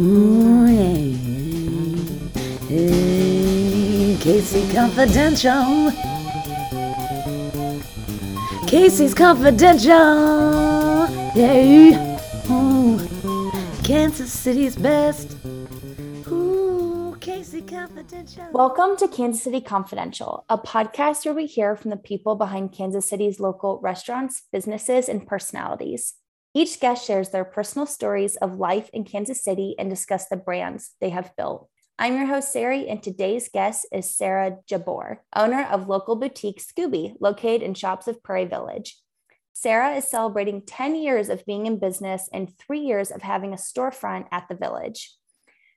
Ooh, hey, hey, KC Confidential. KC's Confidential. Yeah. Ooh, Kansas City's best. Ooh, KC Confidential. Welcome to Kansas City Confidential, a podcast where we hear from the people behind Kansas City's local restaurants, businesses, and personalities. Each guest shares their personal stories of life in Kansas City and discuss the brands they have built. I'm your host, Sari, and today's guest is Sarah Jabbour, owner of local boutique Scoobie, located in Shops of Prairie Village. Sarah is celebrating 10 years of being in business and three years of having a storefront at the village.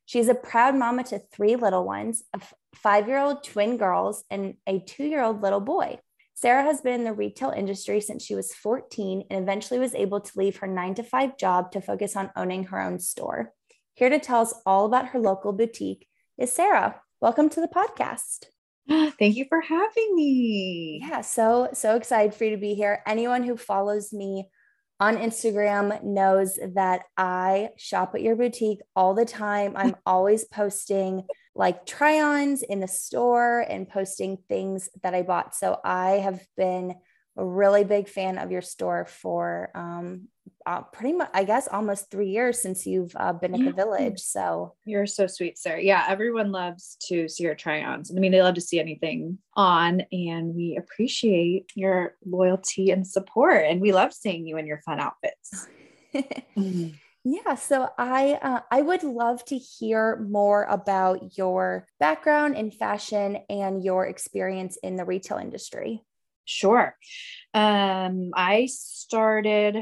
She's a proud mama to three little ones, a five year old twin girls, and a two year old little boy. Sarah has been in the retail industry since she was 14 and eventually was able to leave her nine to five job to focus on owning her own store. Here to tell us all about her local boutique is Sarah. Welcome to the podcast. Thank you for having me. Yeah, so so excited for you to be here. Anyone who follows me on Instagram knows that I shop at your boutique all the time. I'm always posting like try ons in the store and posting things that I bought. So I have been a really big fan of your store for um, uh, pretty much, I guess, almost three years since you've uh, been at Yeah. the village. So You're so sweet, sir. Yeah, everyone loves to see your try-ons. I mean, they love to see anything on, and we appreciate your loyalty and support. And we love seeing you in your fun outfits. Yeah, so I uh, I would love to hear more about your background in fashion and your experience in the retail industry. Sure. Um, I started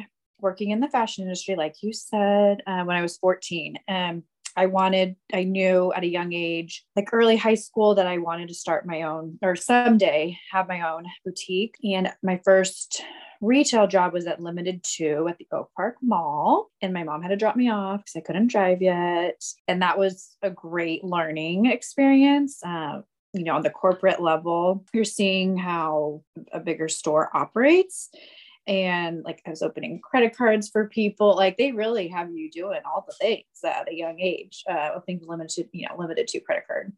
working in the fashion industry, like you said, uh, when I was 14. Um, I wanted, I knew at a young age, like early high school, that I wanted to start my own or someday have my own boutique. And my first retail job was at Limited Too at the Oak Park Mall. And my mom had to drop me off because I couldn't drive yet. And that was a great learning experience. Uh, you know, on the corporate level, you're seeing how a bigger store operates. And like I was opening credit cards for people, like they really have you doing all the things at a young age. Uh, opening limited, you know, Limited Too credit card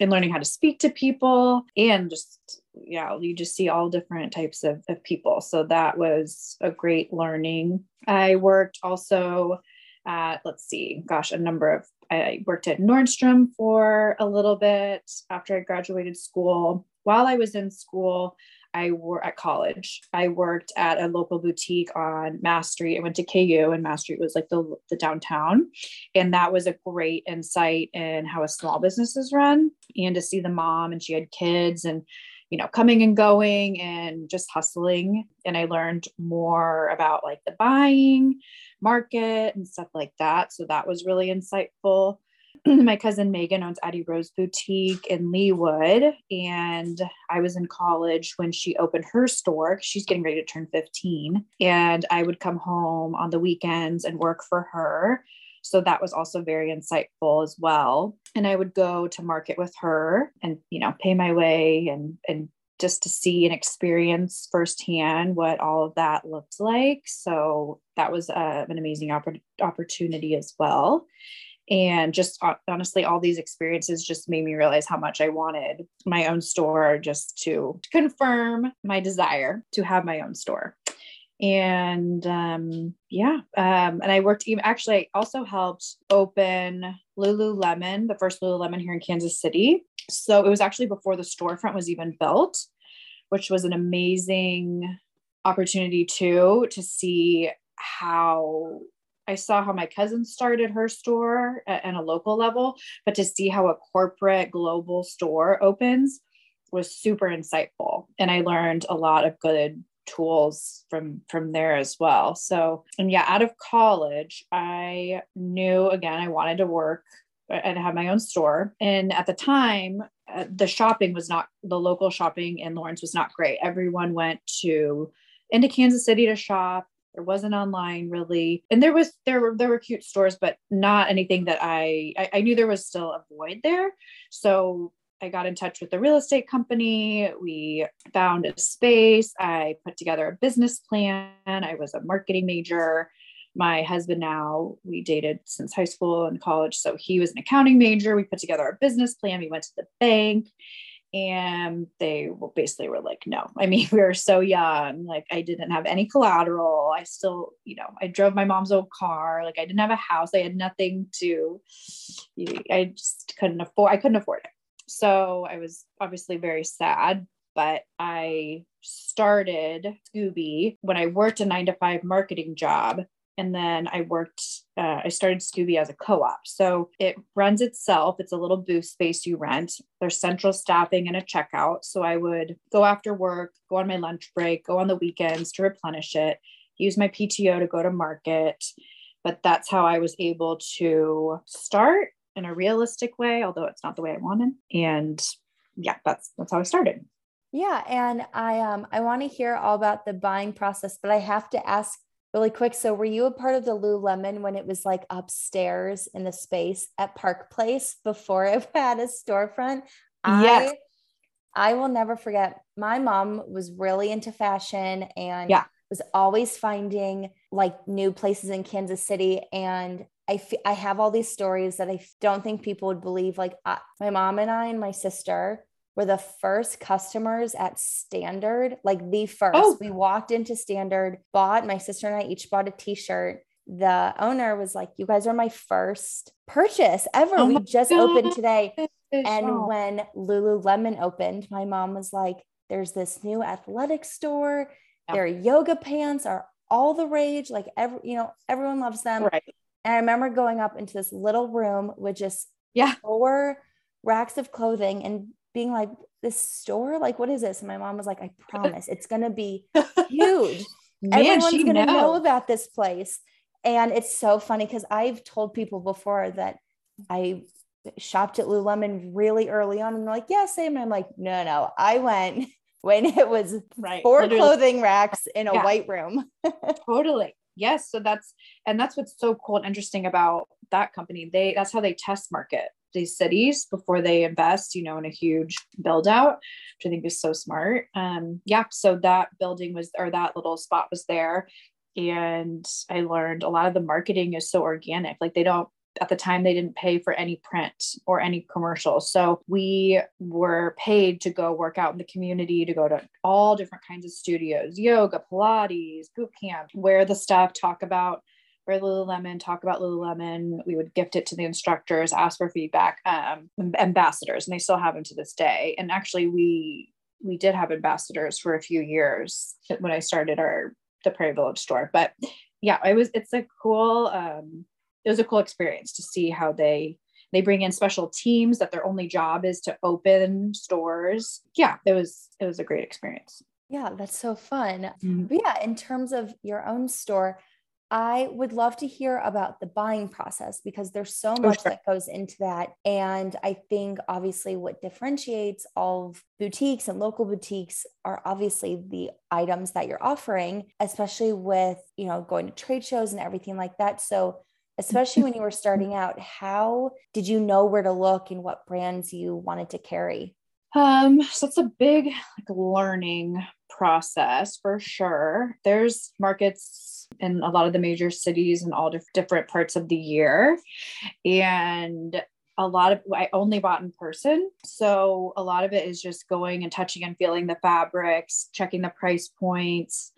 and learning how to speak to people and just, yeah, you just see all different types of, of people. So that was a great learning. I worked also at, let's see, gosh, a number of I worked at Nordstrom for a little bit after I graduated school. While I was in school, I worked at college. I worked at a local boutique on Mass Street. I went to KU, and Mass Street was like the, the downtown. And that was a great insight in how a small business is run and to see the mom, and she had kids and you know, coming and going and just hustling. And I learned more about like the buying market and stuff like that. So that was really insightful. My cousin Megan owns Addie Rose Boutique in Leawood. And I was in college when she opened her store. She's getting ready to turn 15. And I would come home on the weekends and work for her. So that was also very insightful as well. And I would go to market with her and, you know, pay my way and, and just to see and experience firsthand what all of that looked like. So that was uh, an amazing oppor- opportunity as well. And just honestly, all these experiences just made me realize how much I wanted my own store just to confirm my desire to have my own store. And um, yeah, um, and I worked even actually, I also helped open Lululemon, the first Lululemon here in Kansas City. So it was actually before the storefront was even built, which was an amazing opportunity too to see how I saw how my cousin started her store at, at a local level, but to see how a corporate global store opens was super insightful. And I learned a lot of good tools from from there as well. So, and yeah, out of college, I knew again I wanted to work and have my own store. And at the time, uh, the shopping was not the local shopping in Lawrence was not great. Everyone went to into Kansas City to shop. There wasn't online really, and there was there were there were cute stores, but not anything that I I, I knew there was still a void there. So I got in touch with the real estate company. We found a space. I put together a business plan. I was a marketing major. my husband now, we dated since high school and college. So he was an accounting major. We put together our business plan. We went to the bank and they basically were like no. I mean we were so young like i didn't have any collateral. I still you know i drove my mom's old car like i didn't have a house. I had nothing to i just couldn't afford i couldn't afford it. So i was obviously very sad but i started Scoobie when i worked a nine to five marketing job and then I worked, uh, I started Scoobie as a co op. So it runs itself. It's a little booth space you rent. There's central staffing and a checkout. So I would go after work, go on my lunch break, go on the weekends to replenish it, use my PTO to go to market. But that's how I was able to start in a realistic way, although it's not the way I wanted. And yeah, that's that's how I started. Yeah, and I um I want to hear all about the buying process, but I have to ask really quick. So, were you a part of the Lululemon when it was like upstairs in the space at Park Place before it had a storefront? Yes. I, I will never forget. My mom was really into fashion and yeah. was always finding like new places in Kansas City. And I, f- I have all these stories that I don't think people would believe. Like I, my mom and I and my sister were the first customers at Standard, like the first. Oh. We walked into Standard, bought, my sister and I each bought a t shirt. The owner was like, You guys are my first purchase ever. Oh we just God. opened today. And when Lululemon opened, my mom was like, There's this new athletic store. Yeah. Their yoga pants are all the rage. Like every, you know, everyone loves them. Right. And I remember going up into this little room with just yeah four racks of clothing and being like, this store, like, what is this? And my mom was like, I promise it's going to be huge. Man, Everyone's going to know about this place. And it's so funny because I've told people before that I shopped at Lululemon really early on and they're like, yeah, same. And I'm like, no, no, I went when it was right. four Literally. clothing racks in a yeah. white room. totally. Yes. So that's, and that's what's so cool and interesting about that company. They, that's how they test market these cities before they invest, you know, in a huge build out, which I think is so smart. Um, yeah, so that building was, or that little spot was there. And I learned a lot of the marketing is so organic. Like they don't, at the time, they didn't pay for any print or any commercials. So we were paid to go work out in the community, to go to all different kinds of studios, yoga, Pilates, boot camp, wear the stuff, talk about wear Lululemon, talk about Lululemon. We would gift it to the instructors, ask for feedback, um, ambassadors, and they still have them to this day. And actually, we we did have ambassadors for a few years when I started our the Prairie Village store. But yeah, it was it's a cool um, it was a cool experience to see how they they bring in special teams that their only job is to open stores. Yeah, it was it was a great experience. Yeah, that's so fun. Mm-hmm. yeah, in terms of your own store, I would love to hear about the buying process because there's so much sure. that goes into that. And I think obviously what differentiates all of boutiques and local boutiques are obviously the items that you're offering, especially with, you know, going to trade shows and everything like that. So especially when you were starting out, how did you know where to look and what brands you wanted to carry? Um, so it's a big like learning process for sure. There's markets in a lot of the major cities in all different parts of the year. And a lot of I only bought in person. So a lot of it is just going and touching and feeling the fabrics, checking the price points,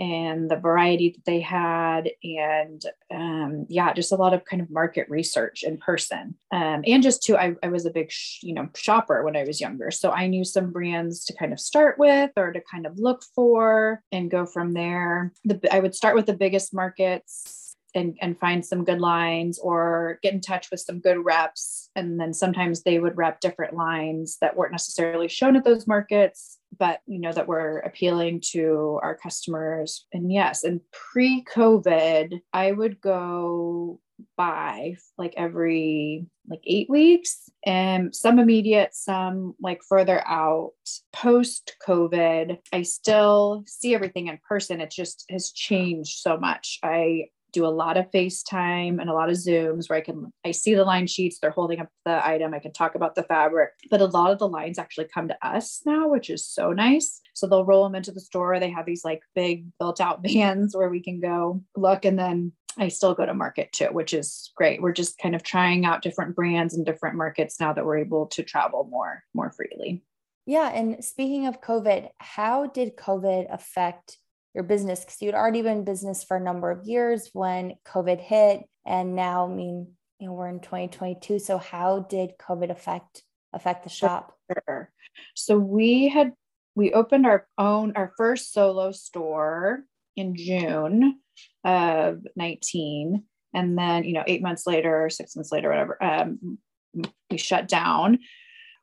and the variety that they had and um, yeah just a lot of kind of market research in person. Um, and just too I, I was a big sh- you know shopper when i was younger. So i knew some brands to kind of start with or to kind of look for and go from there. The, i would start with the biggest markets and, and find some good lines or get in touch with some good reps. And then sometimes they would rep different lines that weren't necessarily shown at those markets, but you know, that we're appealing to our customers. And yes, and pre-COVID, I would go by like every like eight weeks and some immediate some like further out. Post covid i still see everything in person. It just has changed so much. I do a lot of FaceTime and a lot of Zooms where I can I see the line sheets, they're holding up the item, I can talk about the fabric. But a lot of the lines actually come to us now, which is so nice. So they'll roll them into the store. They have these like big built out vans where we can go look and then I still go to market too, which is great. We're just kind of trying out different brands and different markets now that we're able to travel more more freely. Yeah, and speaking of COVID, how did COVID affect your business? Because you'd already been in business for a number of years when COVID hit, and now, I mean, you know, we're in 2022. So how did COVID affect affect the shop? Sure. So we had we opened our own our first solo store in June of 19 and then you know eight months later six months later whatever um, we shut down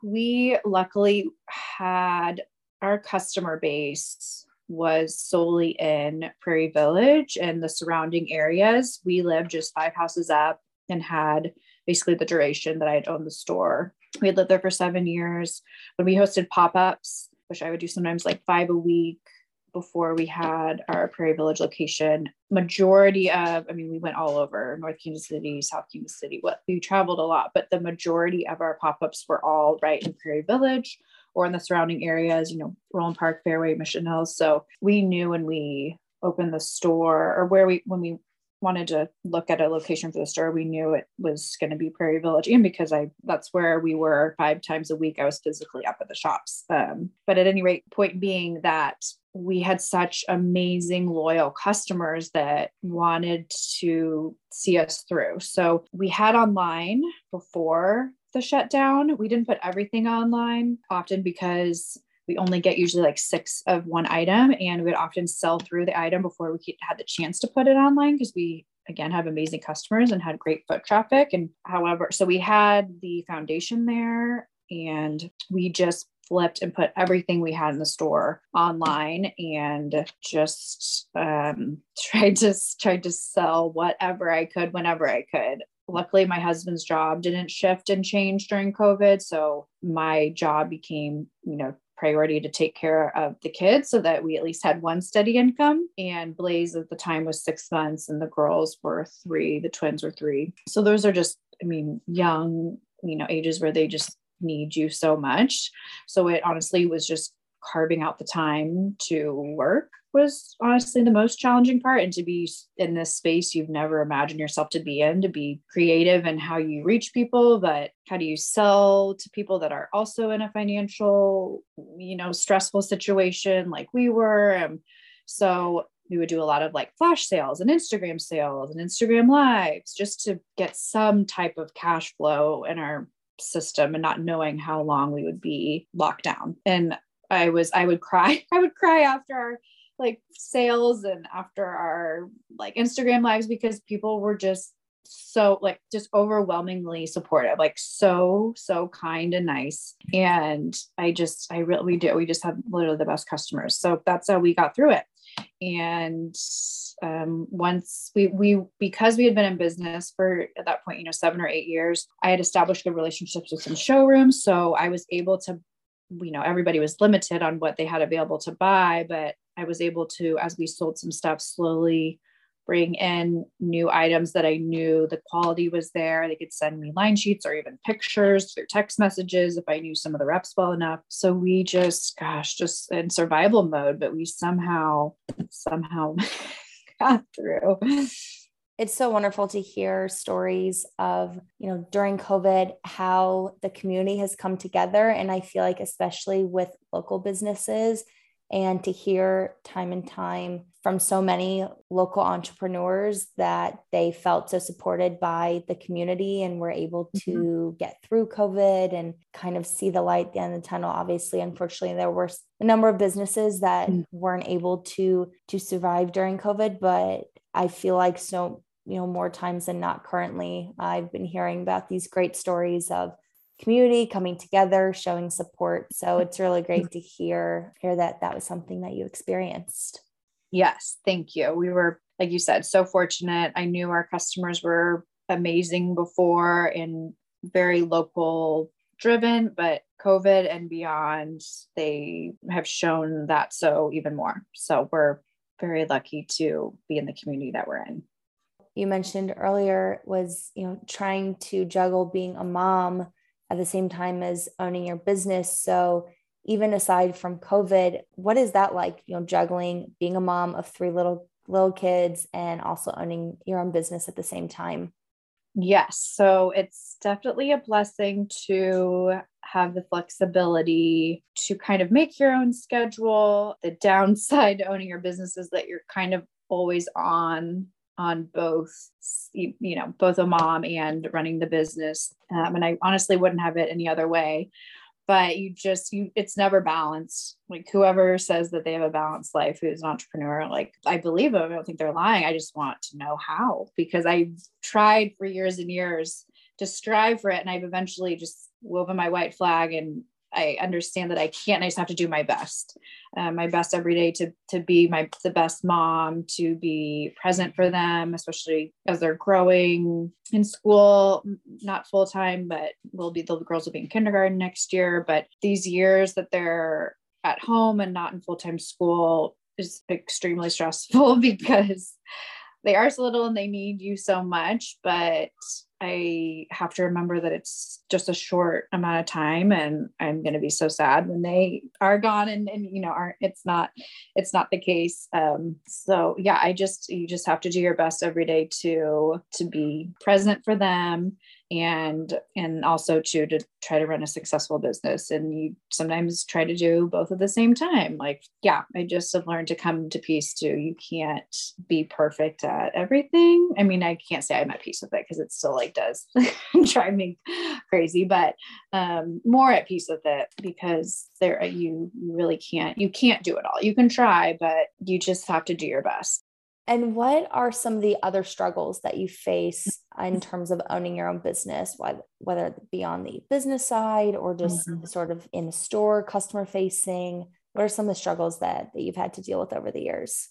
we luckily had our customer base was solely in prairie village and the surrounding areas we lived just five houses up and had basically the duration that i had owned the store we had lived there for seven years when we hosted pop-ups which i would do sometimes like five a week before we had our Prairie Village location. Majority of, I mean, we went all over North Kansas City, South Kansas City. What we traveled a lot, but the majority of our pop-ups were all right in Prairie Village or in the surrounding areas, you know, Roeland Park, Fairway, Mission Hills. So we knew when we opened the store or where we when we wanted to look at a location for the store, we knew it was going to be Prairie Village. And because I, that's where we were five times a week, I was physically up at the shops. Um, but at any rate, point being that we had such amazing loyal customers that wanted to see us through. So we had online before the shutdown. We didn't put everything online often because we only get usually like six of one item and we would often sell through the item before we had the chance to put it online because we again have amazing customers and had great foot traffic and however so we had the foundation there and we just flipped and put everything we had in the store online and just um, tried to tried to sell whatever I could whenever I could. Luckily, my husband's job didn't shift and change during COVID, so my job became, you know, priority to take care of the kids so that we at least had one steady income. And Blaze at the time was six months, and the girls were three. The twins were three. So those are just, I mean, young, you know, ages where they just need you so much. So it honestly was just carving out the time to work was honestly the most challenging part and to be in this space you've never imagined yourself to be in to be creative and how you reach people but how do you sell to people that are also in a financial you know stressful situation like we were um, so we would do a lot of like flash sales and Instagram sales and Instagram lives just to get some type of cash flow in our system and not knowing how long we would be locked down. And I was, I would cry. I would cry after our like sales and after our like Instagram lives because people were just so like just overwhelmingly supportive like so so kind and nice. And i just i really we do we just have literally the best customers. So that's how we got through it. And um, once we we because we had been in business for at that point you know seven or eight years i had established good relationships with some showrooms. So i was able to you know everybody was limited on what they had available to buy but i was able to as we sold some stuff slowly bring in new items that I knew the quality was there. They could send me line sheets or even pictures through text messages if I knew some of the reps well enough. So we just, gosh, just in survival mode, but we somehow, somehow got through. It's so wonderful to hear stories of, you know, during COVID, how the community has come together. And I feel like, especially with local businesses, and to hear time and time from so many local entrepreneurs that they felt so supported by the community and were able to mm-hmm. get through COVID and kind of see the light at the end of the tunnel. Obviously, unfortunately, there were a number of businesses that mm-hmm. weren't able to to survive during COVID, but I feel like so you know more times than not currently. I've been hearing about these great stories of community coming together showing support. So mm-hmm. it's really great to hear hear that that was something that you experienced. Yes thank you. We were like you said so fortunate. I knew our customers were amazing before and very local driven but covid and beyond they have shown that so even more. So we're very lucky to be in the community that we're in you mentioned earlier was you know trying to juggle being a mom at the same time as owning your business. So even aside from COVID, what is that like, you know, juggling being a mom of three little little kids and also owning your own business at the same time? Yes. So it's definitely a blessing to have the flexibility to kind of make your own schedule. The downside to owning your business is that you're kind of always on on both you, know both a mom and running the business um, and i honestly wouldn't have it any other way. But you just you it's never balanced. Like whoever says that they have a balanced life who's an entrepreneur like i believe them i don't think they're lying i just want to know how because i've tried for years and years to strive for it and i've eventually just woven my white flag and I understand that I can't. I just have to do my best, uh, my best every day to to be my the best mom, to be present for them, especially as they're growing in school, not full time, but will be the girls will be in kindergarten next year. But these years that they're at home and not in full time school is extremely stressful because they are so little and they need you so much. But I have to remember that it's just a short amount of time and I'm going to be so sad when they are gone and, and you know, aren't, it's not, it's not the case. Um, so yeah, I just, you just have to do your best every day to, to be present for them and and also to to try to run a successful business and you sometimes try to do both at the same time like yeah i just have learned to come to peace too. You can't be perfect at everything. I mean i can't say i'm at peace with it because it still like does drive me crazy but um more at peace with it because there you really can't you can't do it all. You can try but you just have to do your best and what are some of the other struggles that you face in terms of owning your own business, whether it be on the business side or just mm-hmm. sort of in the store, customer facing? What are some of the struggles that, that you've had to deal with over the years?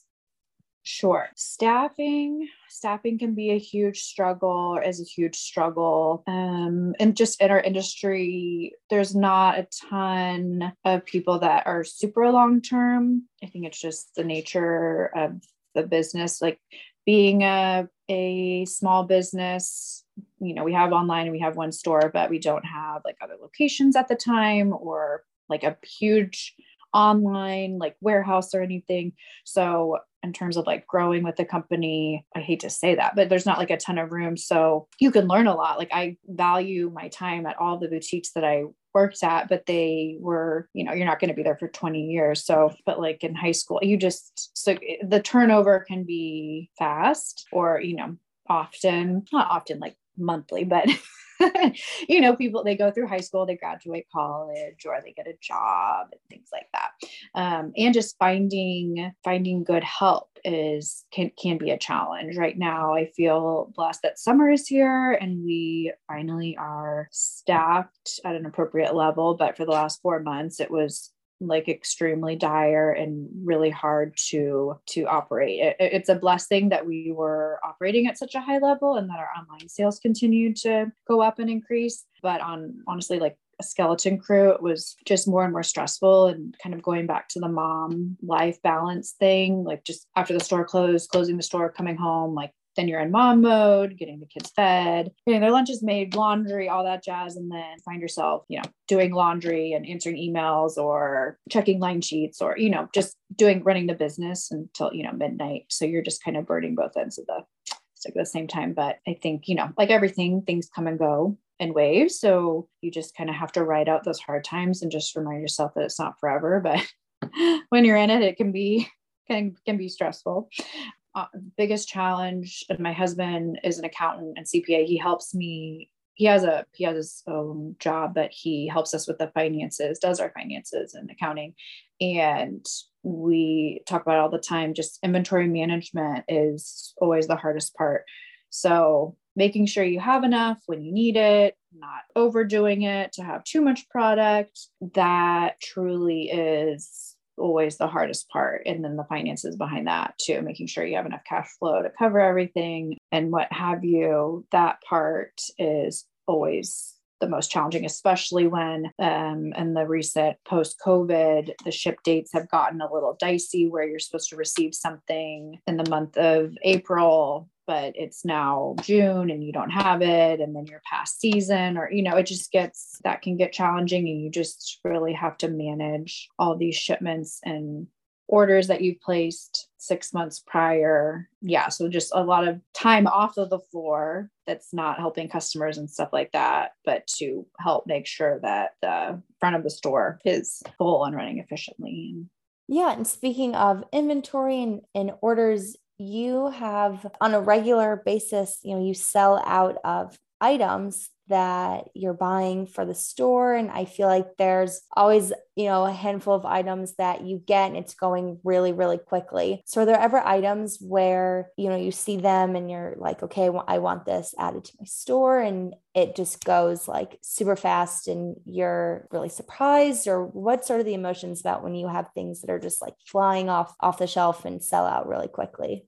Sure. Staffing, staffing can be a huge struggle or is a huge struggle. Um, and just in our industry, there's not a ton of people that are super long term. I think it's just the nature of the business like being a, a small business you know we have online and we have one store but we don't have like other locations at the time or like a huge online like warehouse or anything. So in terms of like growing with the company i hate to say that but there's not like a ton of room. So you can learn a lot. Like i value my time at all the boutiques that i worked at but they were you know you're not going to be there for 20 years. So but like in high school you just so eh, the turnover can be fast or you know often not often like monthly but you know, people they go through high school, they graduate college, or they get a job and things like that. Um, and just finding finding good help is can can be a challenge. Right now, I feel blessed that summer is here and we finally are staffed at an appropriate level. But for the last four months, it was like extremely dire and really hard to to operate. It, it's a blessing that we were operating at such a high level and that our online sales continued to go up and increase. But on honestly like a skeleton crew it was just more and more stressful and kind of going back to the mom life balance thing like just after the store closed closing the store coming home like then you're in mom mode, getting the kids fed, getting their lunches made, laundry, all that jazz. And then find yourself, you know, doing laundry and answering emails or checking line sheets or, you know, just doing running the business until, you know, midnight. So you're just kind of burning both ends of the stick at the same time. But I think, you know, like everything, things come and go in waves. So you just kind of have to ride out those hard times and just remind yourself that it's not forever. But when you're in it, it can be can can be stressful uh, biggest challenge and my husband is an accountant and cpa he helps me he has a he has his own job but he helps us with the finances does our finances and accounting. And we talk about all the time just inventory management is always the hardest part. So making sure you have enough when you need it not overdoing it to have too much product that truly is always the hardest part. And then the finances behind that too, making sure you have enough cash flow to cover everything and what have you. That part is always the most challenging, especially when um, in the recent post COVID, the ship dates have gotten a little dicey where you're supposed to receive something in the month of April but it's now June and you don't have it, and then you're past season, or you know, it just gets that can get challenging, and you just really have to manage all these shipments and orders that you've placed six months prior. Yeah. So just a lot of time off of the floor that's not helping customers and stuff like that, but to help make sure that the front of the store is full and running efficiently. Yeah. And speaking of inventory and, and orders, you have on a regular basis, you know, you sell out of items that you're buying for the store and i feel like there's always you know a handful of items that you get and it's going really really quickly. So are there ever items where you know you see them and you're like okay well, i want this added to my store and it just goes like super fast and you're really surprised? Or what sort of the emotions about when you have things that are just like flying off off the shelf and sell out really quickly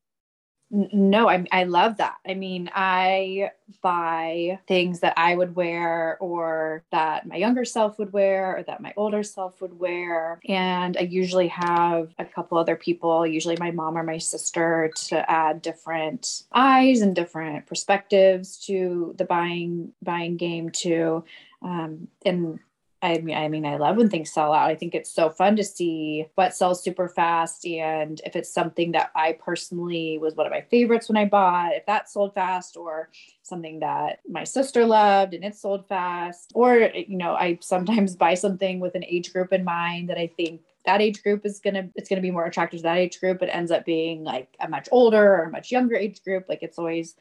no, I, I love that. I mean, I buy things that I would wear or that my younger self would wear or that my older self would wear. And I usually have a couple other people, usually my mom or my sister, to add different eyes and different perspectives to the buying buying game too. Um, and I mean, I mean, I love when things sell out. I think it's so fun to see what sells super fast. And if it's something that I personally was one of my favorites when I bought, if that sold fast, or something that my sister loved and it sold fast, or, you know, I sometimes buy something with an age group in mind that I think that age group is gonna it's gonna be more attractive to that age group. It ends up being like a much older or a much younger age group. Like it's always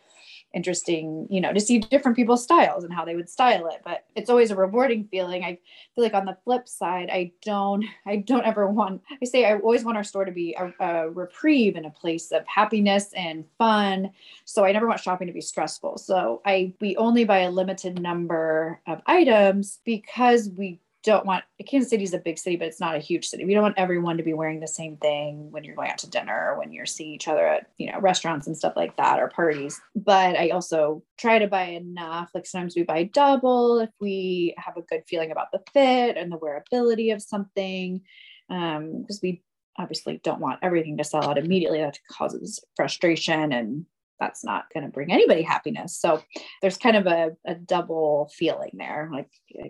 interesting, you know, to see different people's styles and how they would style it. But it's always a rewarding feeling. I feel like on the flip side, I don't, I don't ever want, I say I always want our store to be a, a reprieve and a place of happiness and fun. So I never want shopping to be stressful. So I, we only buy a limited number of items because we don't want Kansas City is a big city, but it's not a huge city. We don't want everyone to be wearing the same thing when you're going out to dinner or when you're seeing each other at, you know, restaurants and stuff like that or parties. But I also try to buy enough. Like sometimes we buy double if we have a good feeling about the fit and the wearability of something. Um, because we obviously don't want everything to sell out immediately. That causes frustration and that's not going to bring anybody happiness. So there's kind of a, a double feeling there. Like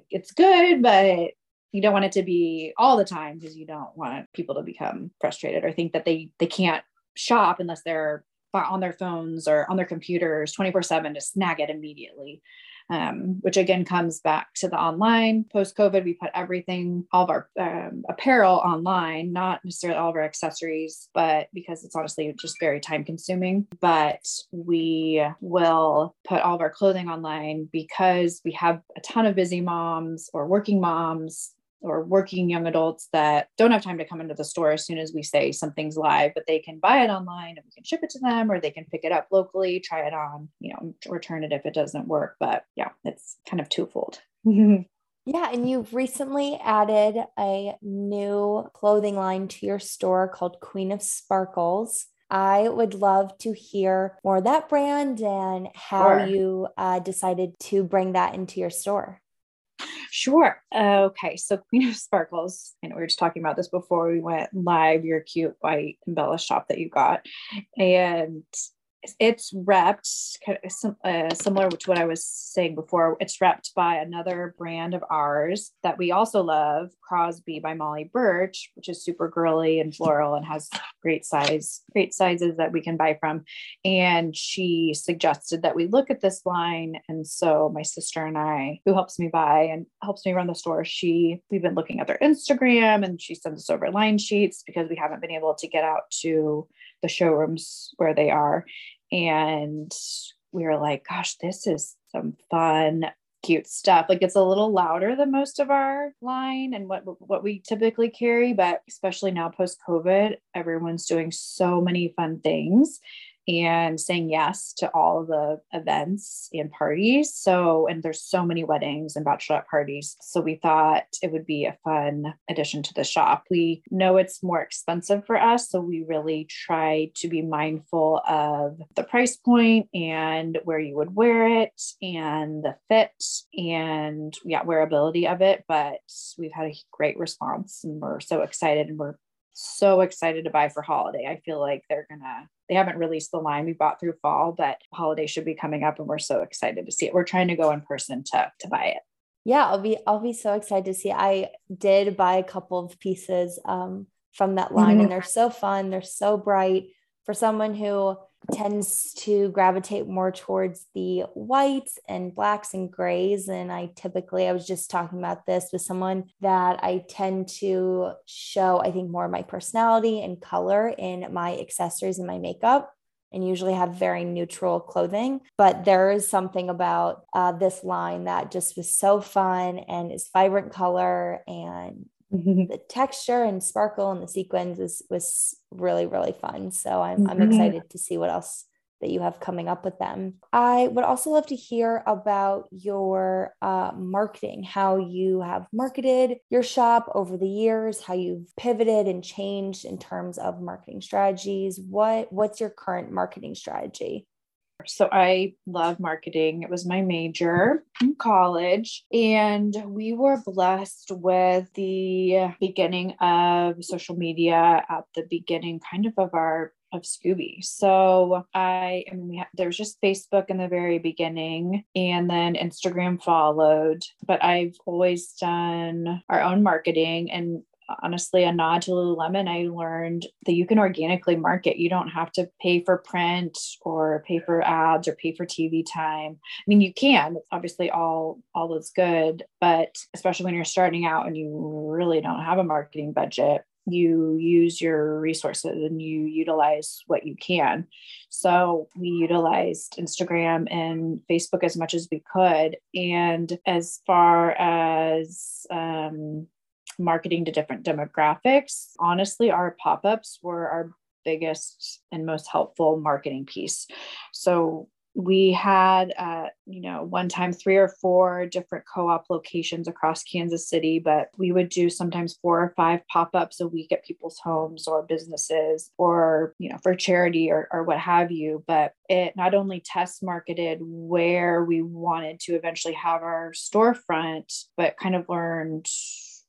it's good, but you don't want it to be all the time because you don't want people to become frustrated or think that they they can't shop unless they're on their phones or on their computers 24 7 to snag it immediately um, which again comes back to the online. Post COVID, we put everything, all of our um, apparel online, not necessarily all of our accessories, but because it's honestly just very time consuming. But we will put all of our clothing online because we have a ton of busy moms or working moms or working young adults that don't have time to come into the store as soon as we say something's live, but they can buy it online and we can ship it to them or they can pick it up locally, try it on, you know, return it if it doesn't work. But yeah, it's kind of twofold. Yeah, and you've recently added a new clothing line to your store called Queen of Sparkles. I would love to hear more of that brand and how sure. you uh, decided to bring that into your store. Sure. Okay. So Queen of Sparkles, and we were just talking about this before we went live, your cute white embellished shop that you got. And it's wrapped uh, similar to what I was saying before. It's wrapped by another brand of ours that we also love, Crosby by Mollie Burch, which is super girly and floral and has great size, great sizes that we can buy from. And she suggested that we look at this line. And so my sister and I, who helps me buy and helps me run the store, she we've been looking at their Instagram and she sends us over line sheets because we haven't been able to get out to the showrooms where they are. And we were like, gosh, this is some fun, cute stuff. Like it's a little louder than most of our line and what what we typically carry, but especially now post COVID, everyone's doing so many fun things and saying yes to all the events and parties. So, and there's so many weddings and bachelorette parties. So, we thought it would be a fun addition to the shop. We know it's more expensive for us. So, we really try to be mindful of the price point and where you would wear it and the fit and, yeah, wearability of it. But we've had a great response and we're so excited and we're so excited to buy for holiday. I feel like they're gonna they haven't released the line we bought through fall, but holiday should be coming up and we're so excited to see it. We're trying to go in person to to buy it. Yeah, I'll be I'll be so excited to see. I did buy a couple of pieces um from that line. Mm-hmm. And they're so fun, they're so bright. For someone who tends to gravitate more towards the whites and blacks and grays. And I typically, I was just talking about this with someone that I tend to show, I think, more of my personality and color in my accessories and my makeup. And usually have very neutral clothing. But there is something about uh, this line that just was so fun and is vibrant color and Mm-hmm. the texture and sparkle and the sequins is, was really really fun so i'm, mm-hmm. I'm excited to see what else that you have coming up with them i would also love to hear about your uh, marketing how you have marketed your shop over the years how you've pivoted and changed in terms of marketing strategies what what's your current marketing strategy so I love marketing. It was my major in college. And we were blessed with the beginning of social media at the beginning, kind of of our of Scoobie. So I, I mean, we had, there was just Facebook in the very beginning and then Instagram followed, but I've always done our own marketing and honestly a nod to Lululemon, I learned that you can organically market. You don't have to pay for print or pay for ads or pay for TV time. I mean, you can. Obviously, all all is good, but especially when you're starting out and you really don't have a marketing budget, you use your resources and you utilize what you can. So we utilized Instagram and Facebook as much as we could. And as far as um, marketing to different demographics. Honestly, our pop ups were our biggest and most helpful marketing piece. So we had uh, you know one time three or four different co-op locations across kansas city but we would do sometimes four or five pop-ups a week at people's homes or businesses or you know for charity or, or what have you but it not only test marketed where we wanted to eventually have our storefront but kind of learned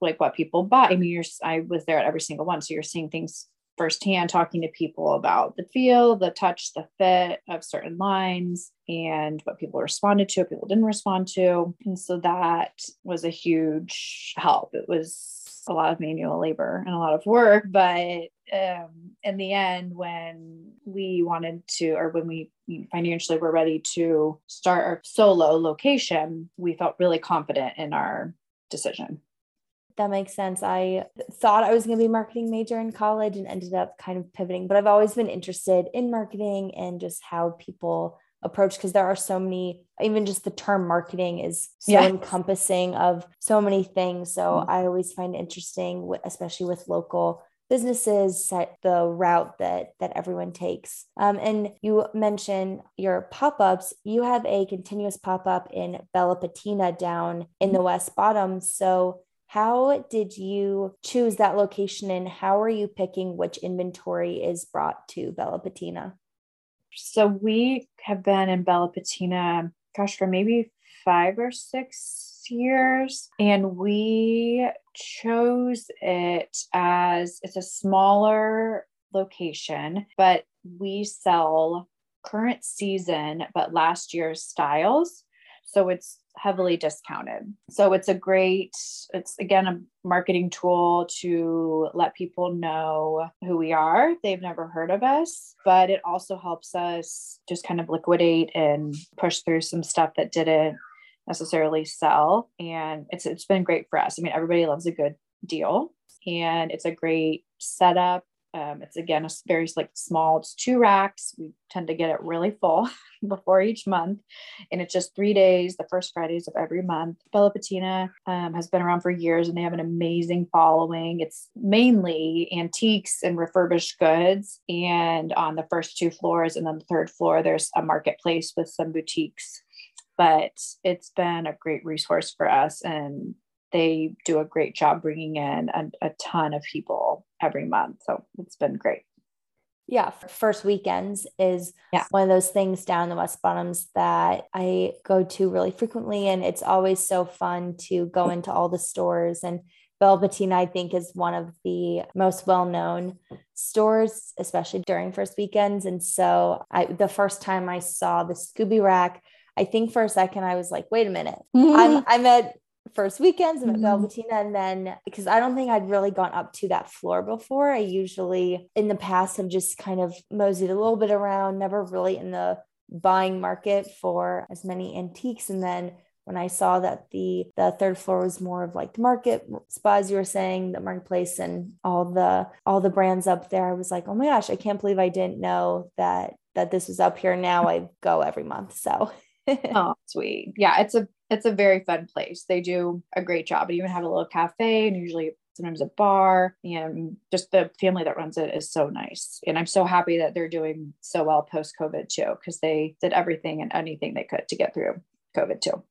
like what people buy. I mean, you're I was there at every single one, so you're seeing things firsthand, talking to people about the feel, the touch, the fit of certain lines, and what people responded to, what people didn't respond to, and so that was a huge help. It was a lot of manual labor and a lot of work, but um, in the end, when we wanted to, or when we financially were ready to start our solo location, we felt really confident in our decision that makes sense. I thought I was going to be marketing major in college and ended up kind of pivoting, but I've always been interested in marketing and just how people approach because there are so many even just the term marketing is so yeah. encompassing of so many things so mm-hmm. i always find it interesting especially with local businesses set the route that that everyone takes um, and you mentioned your pop-ups you have a continuous pop-up in bella patina down in the mm-hmm. west bottom so how did you choose that location and how are you picking which inventory is brought to Bella Patina? So we have been in Bella Patina, gosh, for maybe five or six years. And we chose it as it's a smaller location, but we sell current season, but last year's styles. So it's heavily discounted. So it's a great, it's again a marketing tool to let people know who we are. They've never heard of us, but it also helps us just kind of liquidate and push through some stuff that didn't necessarily sell. And it's it's been great for us. I mean, everybody loves a good deal and it's a great setup um, it's again a very like small. It's two racks. We tend to get it really full before each month, and it's just three days, the first Fridays of every month. Bella Patina um, has been around for years, and they have an amazing following. It's mainly antiques and refurbished goods, and on the first two floors, and then the third floor, there's a marketplace with some boutiques. But it's been a great resource for us, and they do a great job bringing in a, a ton of people every month. So it's been great. Yeah, first weekends is yeah. one of those things down the West Bottoms that I go to really frequently. And it's always so fun to go into all the stores. And Patina, I think, is one of the most well known stores, especially during first weekends. And so I, the first time I saw the Scoobie Rack, I think for a second I was like, wait a minute, I'm, I'm at first weekends Mhm. Velvetina. And then because I don't think I'd really gone up to that floor before. I usually in the past have just kind of moseyed a little bit around, never really in the buying market for as many antiques. And then when I saw that the the third floor was more of like the market spas you were saying, the marketplace and all the all the brands up there, I was like, oh my gosh, I can't believe I didn't know that that this was up here. Now I go every month. So oh, sweet. Yeah, it's a it's a very fun place. They do a great job. They even have a little cafe and usually sometimes a bar. And just the family that runs it is so nice. And I'm so happy that they're doing so well post COVID too, because they did everything and anything they could to get through COVID too.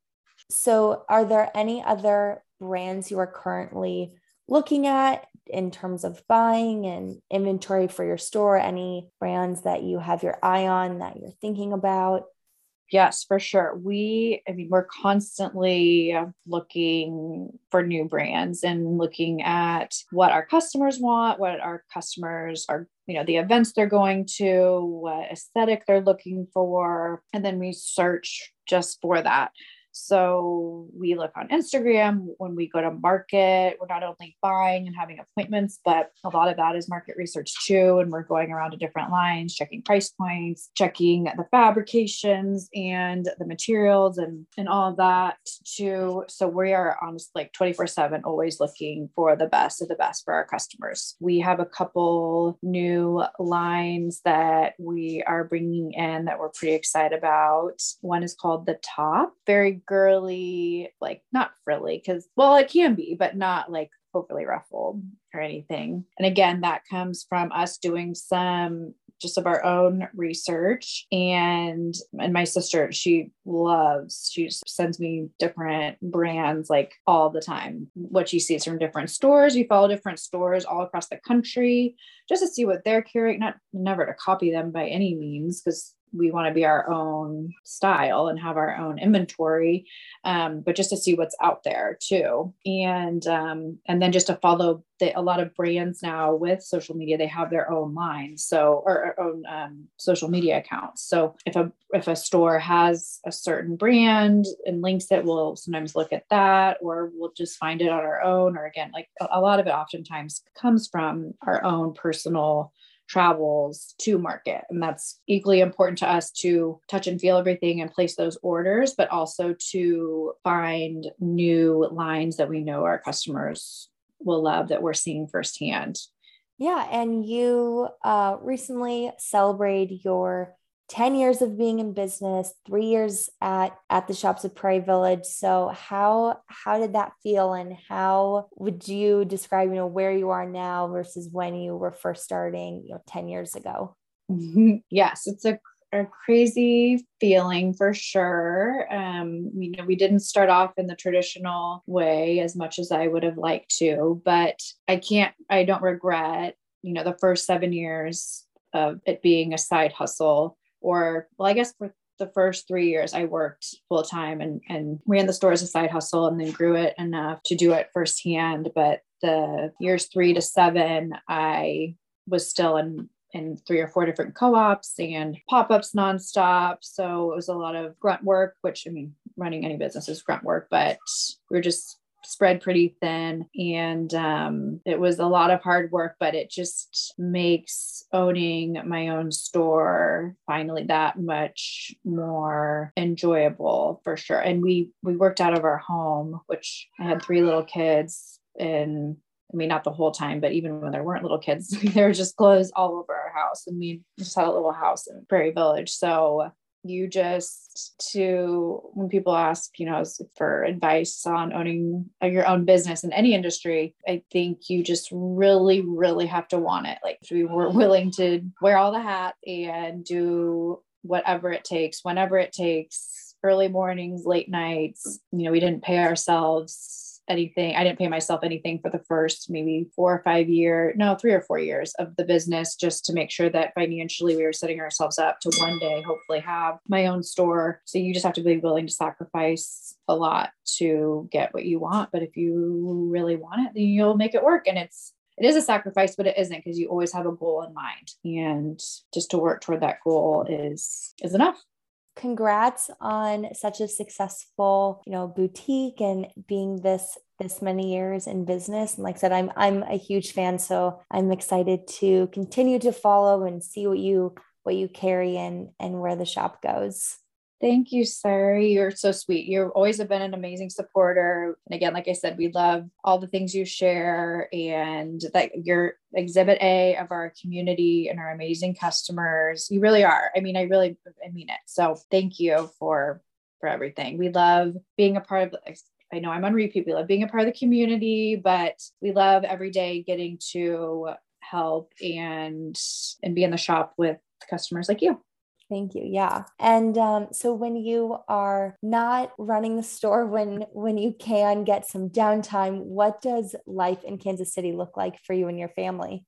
So, are there any other brands you are currently looking at in terms of buying and inventory for your store? Any brands that you have your eye on that you're thinking about? Yes, for sure. We, I mean, we're constantly looking for new brands and looking at what our customers want, what our customers are, you know, the events they're going to, what aesthetic they're looking for. And then we search just for that. So we look on Instagram when we go to market. We're not only buying and having appointments, but a lot of that is market research too. And we're going around to different lines, checking price points, checking the fabrications and the materials and, and all of that too. So we are on like 24 7 always looking for the best of the best for our customers. We have a couple new lines that we are bringing in that we're pretty excited about. One is called The Top, very girly, like not frilly, because well, it can be, but not like overly ruffled or anything. And again, that comes from us doing some just of our own research and and my sister she loves she sends me different brands like all the time what she sees from different stores we follow different stores all across the country just to see what they're carrying not never to copy them by any means because we want to be our own style and have our own inventory um, but just to see what's out there too. And um, and then just to follow the, a lot of brands now with social media they have their own lines so or, or own um, social media accounts. So if a if a store has a certain brand and links it we'll sometimes look at that or we'll just find it on our own or again like a, a lot of it oftentimes comes from our own personal travels to market. And that's equally important to us to touch and feel everything and place those orders, but also to find new lines that we know our customers will love that we're seeing firsthand. Yeah. And you uh, recently celebrated your 10 years of being in business, three years at at the shops of Prairie Village. So how how did that feel and how would you describe, you know, where you are now versus when you were first starting, you know, 10 years ago? yes, it's a a crazy feeling for sure. Um, you know, we didn't start off in the traditional way as much as I would have liked to, but I can't, I don't regret, you know, the first seven years of it being a side hustle or well, I guess for the first three years I worked full time and, and ran the store as a side hustle and then grew it enough to do it firsthand. But the years three to seven, I was still in in three or four different co-ops and pop-ups nonstop. So it was a lot of grunt work, which I mean, running any business is grunt work, but we we're just spread pretty thin and um, it was a lot of hard work but it just makes owning my own store finally that much more enjoyable for sure and we we worked out of our home which i had three little kids and I mean, not the whole time, but even when there weren't little kids, there were just clothes all over our house. And we just had a little house in Prairie Village. So you just to when people ask you know for advice on owning uh, your own business in any industry i think you just really really have to want it. Like we were willing to wear all the hat and do whatever it takes whenever it takes early mornings late nights you know we didn't pay ourselves anything. I didn't pay myself anything for the first maybe four or five year, no, three or four years of the business, just to make sure that financially we were setting ourselves up to one day hopefully have my own store. So you just have to be willing to sacrifice a lot to get what you want. But if you really want it, then you'll make it work. And it's it is a sacrifice, but it isn't because you always have a goal in mind. And just to work toward that goal is is enough. Congrats on such a successful, you know, boutique and being this this many years in business. And like I said, I'm I'm a huge fan. So I'm excited to continue to follow and see what you what you carry and and where the shop goes. Thank you, sir. You're so sweet. You've always have been an amazing supporter. And again, like I said, we love all the things you share and that you're exhibit A of our community and our amazing customers. You really are. I mean, I really I mean it. So thank you for for everything. We love being a part of I know I'm on repeat. We love being a part of the community, but we love every day getting to help and and be in the shop with customers like you. Thank you. Yeah. And um, so when you are not running the store, when when you can get some downtime, what does life in Kansas City look like for you and your family?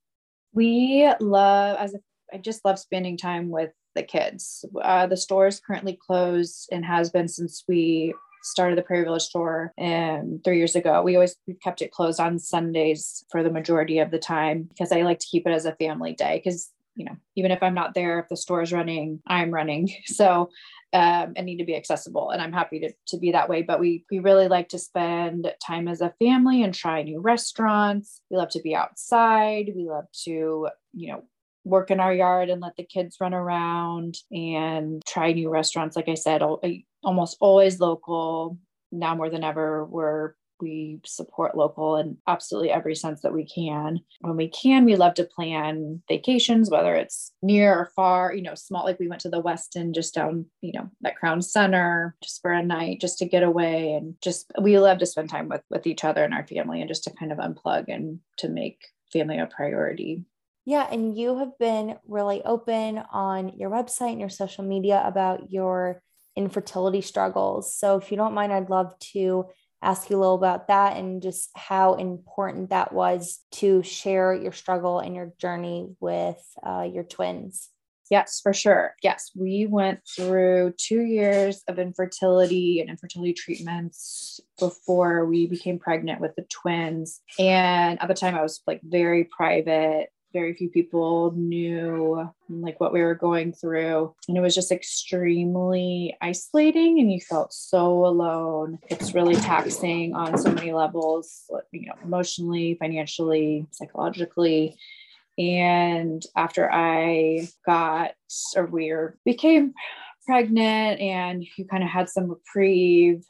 We love as a, I just love spending time with the kids. Uh, the store is currently closed and has been since we started the Prairie Village store um, three years ago. We always kept it closed on Sundays for the majority of the time because I like to keep it as a family day because you know, even if I'm not there, if the store is running, I'm running. So um, and need to be accessible. And I'm happy to, to be that way. But we we really like to spend time as a family and try new restaurants. We love to be outside. We love to, you know, work in our yard and let the kids run around and try new restaurants. Like I said, almost always local. Now more than ever, we're we support local in absolutely every sense that we can. When we can, we love to plan vacations, whether it's near or far, you know, small, like we went to the Westin just down, you know, at Crown Center just for a night, just to get away. And just, we love to spend time with, with each other and our family and just to kind of unplug and to make family a priority. Yeah, and you have been really open on your website and your social media about your infertility struggles. So, if you don't mind, I'd love to ask you a little about that and just how important that was to share your struggle and your journey with uh, your twins. Yes, for sure. Yes, we went through two years of infertility and infertility treatments before we became pregnant with the twins. And at the time, I was like very private very few people knew like what we were going through. And it was just extremely isolating and you felt so alone. It's really taxing on so many levels you know emotionally financially psychologically. And after i got or we became pregnant and you kind of had some reprieve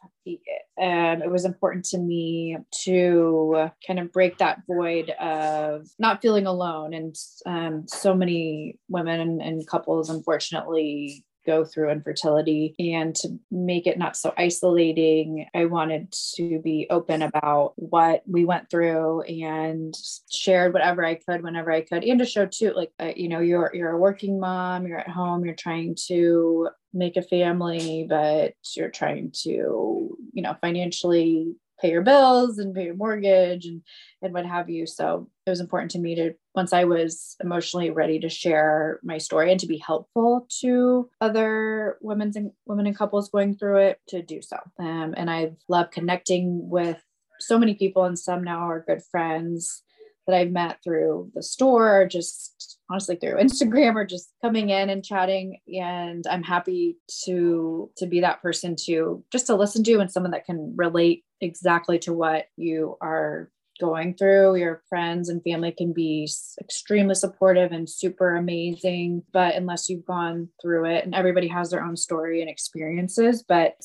um, it was important to me to kind of break that void of not feeling alone. And um, so many women and, and couples unfortunately go through infertility and to make it not so isolating i wanted to be open about what we went through and shared whatever i could whenever i could and to show too like uh, you know you're you're a working mom you're at home you're trying to make a family but you're trying to you know financially pay your bills and pay your mortgage and and what have you. So it was important to me to once i was emotionally ready to share my story and to be helpful to other women's and women and couples going through it to do so um, and i love connecting with so many people and some now are good friends that I've met through the store, just honestly through Instagram or just coming in and chatting. And I'm happy to to be that person to just to listen to and someone that can relate exactly to what you are going through. Your friends and family can be extremely supportive and super amazing, but unless you've gone through it, and everybody has their own story and experiences, but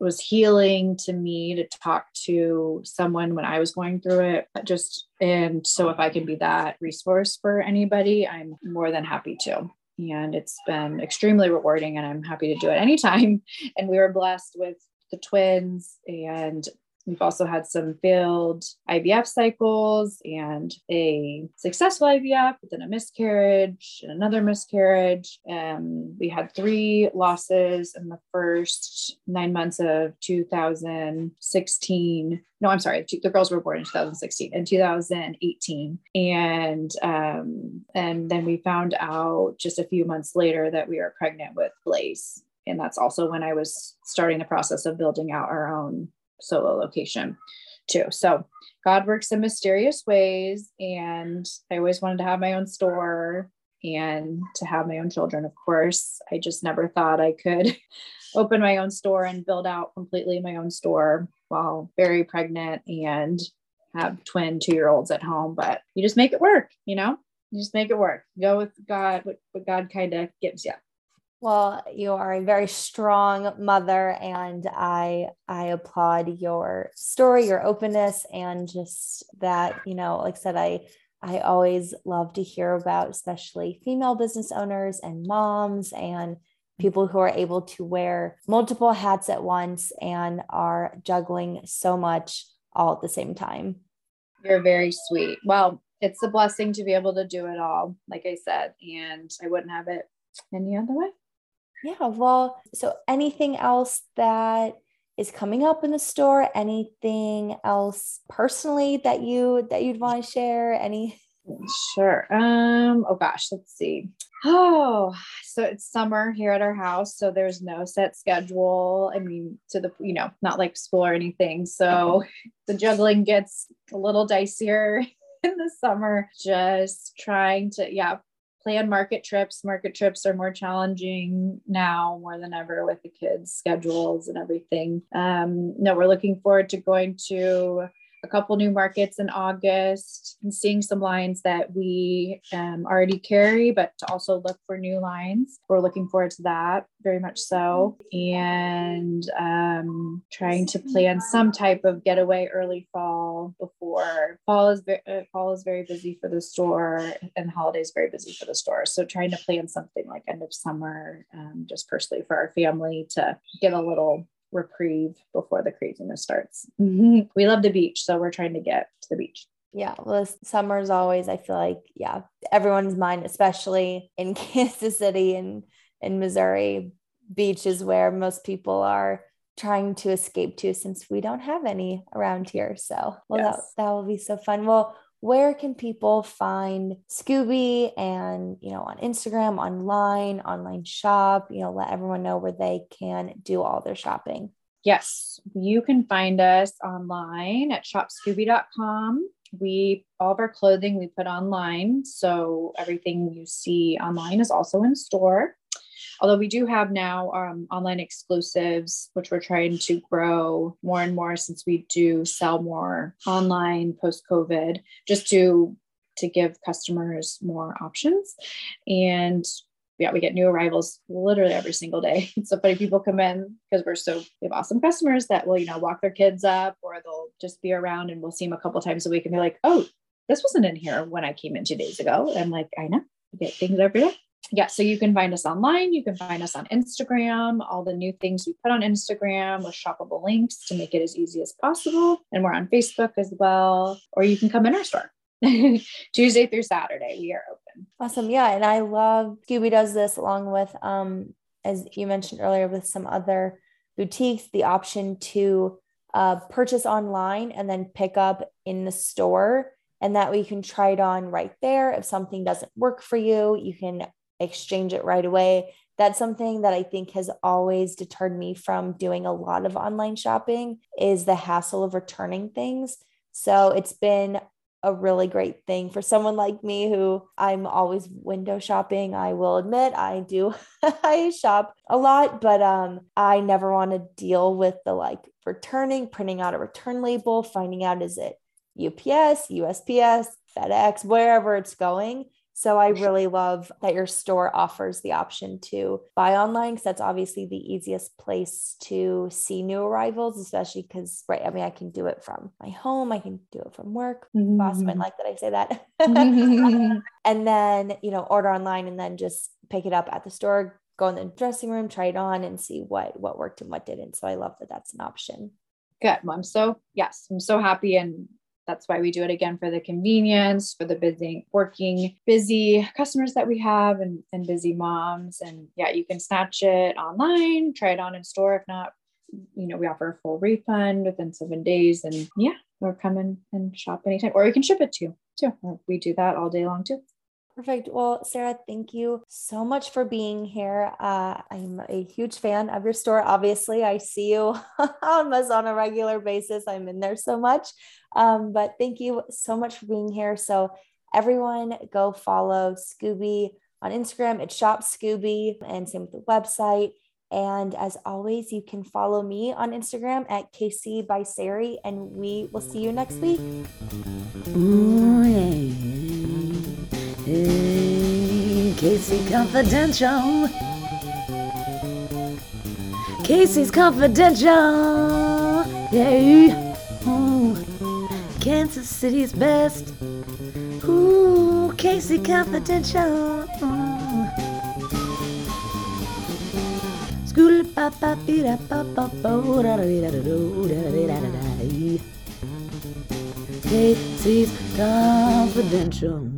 was healing to me to talk to someone when I was going through it. Just and so if I can be that resource for anybody, I'm more than happy to. And it's been extremely rewarding and I'm happy to do it anytime. And we were blessed with the twins and We've also had some failed IVF cycles and a successful IVF, but then a miscarriage and another miscarriage. Um, we had three losses in the first nine months of 2016. No, I'm sorry. The girls were born in 2016 and 2018, and um, and then we found out just a few months later that we were pregnant with Blaze, and that's also when I was starting the process of building out our own solo location too. So God works in mysterious ways. And I always wanted to have my own store. and to have my own children, of course. I just never thought I could open my own store and build out completely my own store while very pregnant and have twin two year olds at home. But you just make it work, you know? You just make it work. Go with God, what, what God kind of gives you. Well, you are a very strong mother, and I I applaud your story, your openness, and just that you know, like I said, I I always love to hear about, especially female business owners and moms and people who are able to wear multiple hats at once and are juggling so much all at the same time. You're very sweet. Well, it's a blessing to be able to do it all, like I said, and I wouldn't have it any other way. Yeah, well, so anything else that is coming up in the store? Anything else personally that you that you'd want to share? Any Sure. Um, oh gosh, let's see. Oh, so it's summer here at our house, so there's no set schedule. I mean, to the you know, not like school or anything. So the juggling gets a little dicier in the summer. Just trying to, yeah, plan market trips. Market trips are more challenging now more than ever with the kids' schedules and everything. Um, no, we're looking forward to going to a couple new markets in August and seeing some lines that we um, already carry, but to also look for new lines. We're looking forward to that very much so. And um, trying to plan some type of getaway early fall before fall is uh, fall is very busy for the store and holidays very busy for the store. So trying to plan something like end of summer, um, just personally for our family to get a little reprieve before the craziness starts. Mm-hmm. We love the beach, so we're trying to get to the beach. Yeah, well, summer's always, I feel like, yeah, everyone's mind, especially in Kansas City and in Missouri. Beach is where most people are trying to escape to since we don't have any around here. So, well, yes. that, that will be so fun. Well, where can people find Scoobie and, you know, on Instagram, online, online shop, you know, let everyone know where they can do all their shopping? Yes, you can find us online at shopscoobie.com. We all of our clothing we put online, so everything you see online is also in store although we do have now um, online exclusives which we're trying to grow more and more since we do sell more online post covid just to to give customers more options and yeah, we get new arrivals literally every single day. So funny people come in because we're so we have awesome customers that will, you know, walk their kids up or they'll just be around and we'll see them a couple times a week and they're like, oh, this wasn't in here when I came in two days ago. And I'm like, I know, we get things every day yeah, so you can find us online. You can find us on Instagram, all the new things we put on Instagram with shoppable links to make it as easy as possible. And we're on Facebook as well, or you can come in our store. Tuesday through Saturday, we are open. Awesome. Yeah. And I love Scoobie does this along with, um, as you mentioned earlier, with some other boutiques, the option to uh, purchase online and then pick up in the store. And that way you can try it on right there. If something doesn't work for you, you can exchange it right away. That's something that I think has always deterred me from doing a lot of online shopping is the hassle of returning things. So it's been a really great thing for someone like me who I'm always window shopping. I will admit I do I shop a lot, but um I never want to deal with the like returning, printing out a return label, finding out is it UPS, USPS, FedEx, wherever it's going. So I really love that your store offers the option to buy online because that's obviously the easiest place to see new arrivals, especially because right, I mean I can do it from my home, I can do it from work. Mm-hmm. Boss might like that I say that. and then, you know, order online and then just pick it up at the store, go in the dressing room, try it on and see what what worked and what didn't. So I love that that's an option. Good. Well, I'm so yes, I'm so happy and that's why we do it again for the convenience, for the busy, working, busy customers that we have and, and busy moms. And yeah, you can snatch it online, try it on in store. If not, you know, we offer a full refund within seven days. And yeah, or come in and shop anytime, or you can ship it to you too. We do that all day long too. Perfect. Well, Sarah, thank you so much for being here. Uh, I'm a huge fan of your store. Obviously, I see you almost on a regular basis. I'm in there so much. Um, but thank you so much for being here. So, everyone, go follow Scoobie On Instagram, it's Shop Scoobie, and same with the website. And as always, you can follow me on Instagram at KC by Sari, and we will see you next week. Ooh, yeah. Hey, KC Confidential. KC's Confidential. Yeah. Ooh. Kansas City's best. Ooh, KC Confidential. School pa pa da bo da da da da do da da da da da. KC's Confidential.